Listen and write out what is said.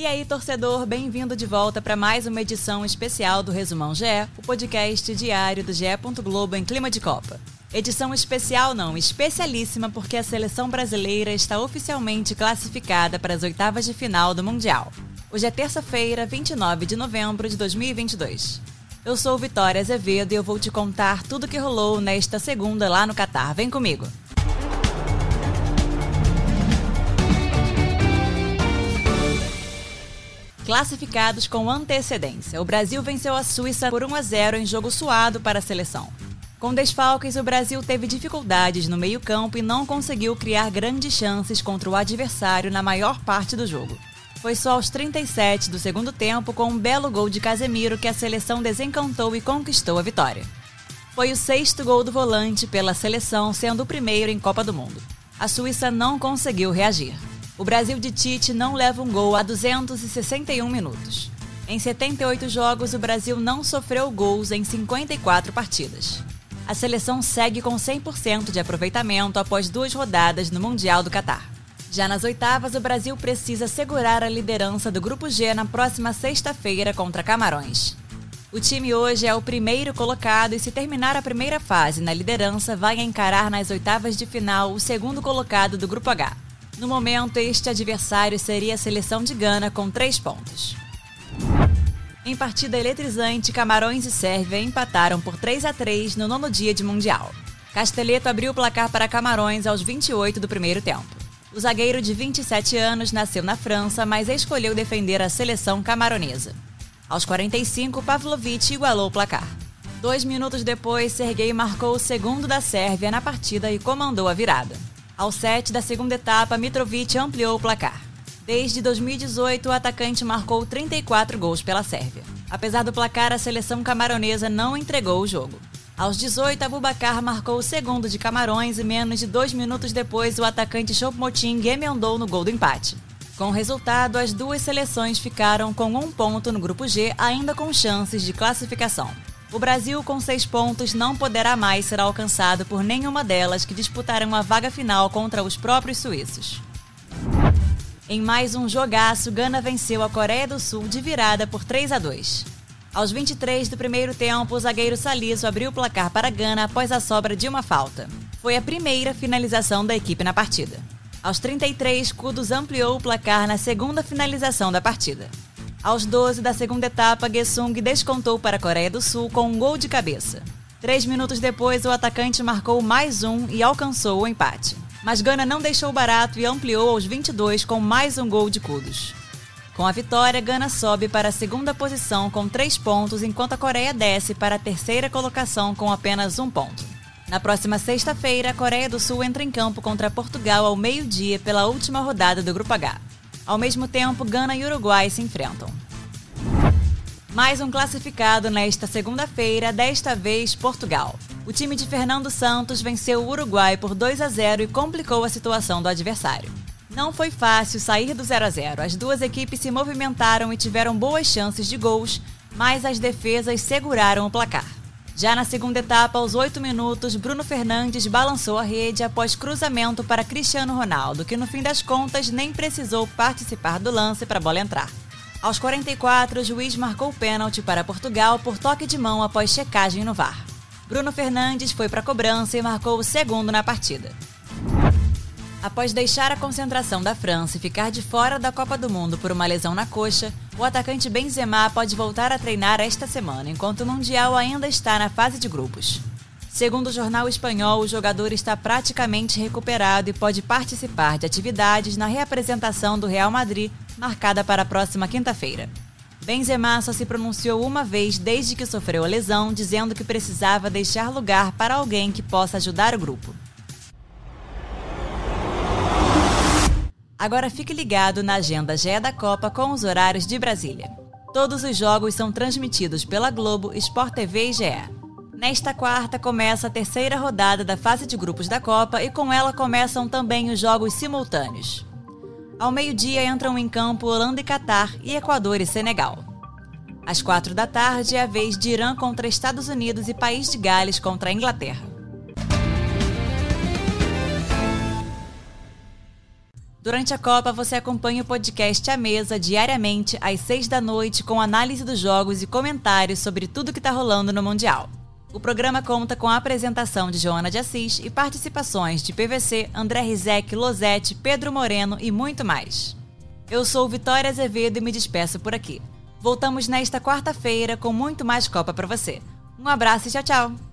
E aí, torcedor, bem-vindo de volta para mais uma edição especial do Resumão GE, o podcast diário do GE. Globo em clima de Copa. Edição especial não, especialíssima porque a seleção brasileira está oficialmente classificada para as oitavas de final do Mundial. Hoje é terça-feira, 29 de novembro de 2022. Eu sou Vitória Azevedo e eu vou te contar tudo o que rolou nesta segunda lá no Catar. Vem comigo! Classificados com antecedência, o Brasil venceu a Suíça por 1 a 0 em jogo suado para a seleção. Com desfalques, o Brasil teve dificuldades no meio-campo e não conseguiu criar grandes chances contra o adversário na maior parte do jogo. Foi só aos 37 do segundo tempo, com um belo gol de Casemiro, que a seleção desencantou e conquistou a vitória. Foi o sexto gol do volante pela seleção, sendo o primeiro em Copa do Mundo. A Suíça não conseguiu reagir. O Brasil de Tite não leva um gol a 261 minutos. Em 78 jogos, o Brasil não sofreu gols em 54 partidas. A seleção segue com 100% de aproveitamento após duas rodadas no Mundial do Catar. Já nas oitavas, o Brasil precisa segurar a liderança do Grupo G na próxima sexta-feira contra Camarões. O time hoje é o primeiro colocado e, se terminar a primeira fase na liderança, vai encarar nas oitavas de final o segundo colocado do Grupo H. No momento, este adversário seria a seleção de Gana com três pontos. Em partida eletrizante, Camarões e Sérvia empataram por 3 a 3 no nono dia de Mundial. Casteleto abriu o placar para Camarões aos 28 do primeiro tempo. O zagueiro de 27 anos nasceu na França, mas escolheu defender a seleção camaronesa. Aos 45, Pavlovic igualou o placar. Dois minutos depois, Sergei marcou o segundo da Sérvia na partida e comandou a virada. Ao 7 da segunda etapa, Mitrovic ampliou o placar. Desde 2018, o atacante marcou 34 gols pela Sérvia. Apesar do placar, a seleção camaronesa não entregou o jogo. Aos 18, Abubacar marcou o segundo de Camarões e menos de dois minutos depois, o atacante Choupo-Moting emendou no gol do empate. Com o resultado, as duas seleções ficaram com um ponto no Grupo G, ainda com chances de classificação. O Brasil, com seis pontos, não poderá mais ser alcançado por nenhuma delas que disputarão a vaga final contra os próprios suíços. Em mais um jogaço, Gana venceu a Coreia do Sul de virada por 3 a 2. Aos 23 do primeiro tempo, o zagueiro Saliso abriu o placar para Gana após a sobra de uma falta. Foi a primeira finalização da equipe na partida. Aos 33, Kudos ampliou o placar na segunda finalização da partida. Aos 12 da segunda etapa, Gesung descontou para a Coreia do Sul com um gol de cabeça. Três minutos depois, o atacante marcou mais um e alcançou o empate. Mas Gana não deixou barato e ampliou aos 22 com mais um gol de Kudos. Com a vitória, Gana sobe para a segunda posição com três pontos, enquanto a Coreia desce para a terceira colocação com apenas um ponto. Na próxima sexta-feira, a Coreia do Sul entra em campo contra Portugal ao meio-dia pela última rodada do Grupo H. Ao mesmo tempo, Gana e Uruguai se enfrentam. Mais um classificado nesta segunda-feira, desta vez Portugal. O time de Fernando Santos venceu o Uruguai por 2 a 0 e complicou a situação do adversário. Não foi fácil sair do 0 a 0. As duas equipes se movimentaram e tiveram boas chances de gols, mas as defesas seguraram o placar. Já na segunda etapa, aos 8 minutos, Bruno Fernandes balançou a rede após cruzamento para Cristiano Ronaldo, que no fim das contas nem precisou participar do lance para a bola entrar. Aos 44, o juiz marcou pênalti para Portugal por toque de mão após checagem no VAR. Bruno Fernandes foi para a cobrança e marcou o segundo na partida. Após deixar a concentração da França e ficar de fora da Copa do Mundo por uma lesão na coxa, o atacante Benzema pode voltar a treinar esta semana, enquanto o Mundial ainda está na fase de grupos. Segundo o jornal espanhol, o jogador está praticamente recuperado e pode participar de atividades na reapresentação do Real Madrid, marcada para a próxima quinta-feira. Benzema só se pronunciou uma vez desde que sofreu a lesão, dizendo que precisava deixar lugar para alguém que possa ajudar o grupo. Agora fique ligado na agenda GE da Copa com os horários de Brasília. Todos os jogos são transmitidos pela Globo, Sport TV e GE. Nesta quarta começa a terceira rodada da fase de grupos da Copa e com ela começam também os jogos simultâneos. Ao meio-dia entram em campo Holanda e Catar e Equador e Senegal. Às quatro da tarde é a vez de Irã contra Estados Unidos e País de Gales contra a Inglaterra. Durante a Copa, você acompanha o podcast A Mesa diariamente às 6 da noite com análise dos jogos e comentários sobre tudo que está rolando no Mundial. O programa conta com a apresentação de Joana de Assis e participações de PVC, André Rizek, Losete, Pedro Moreno e muito mais. Eu sou Vitória Azevedo e me despeço por aqui. Voltamos nesta quarta-feira com muito mais Copa para você. Um abraço e tchau, tchau!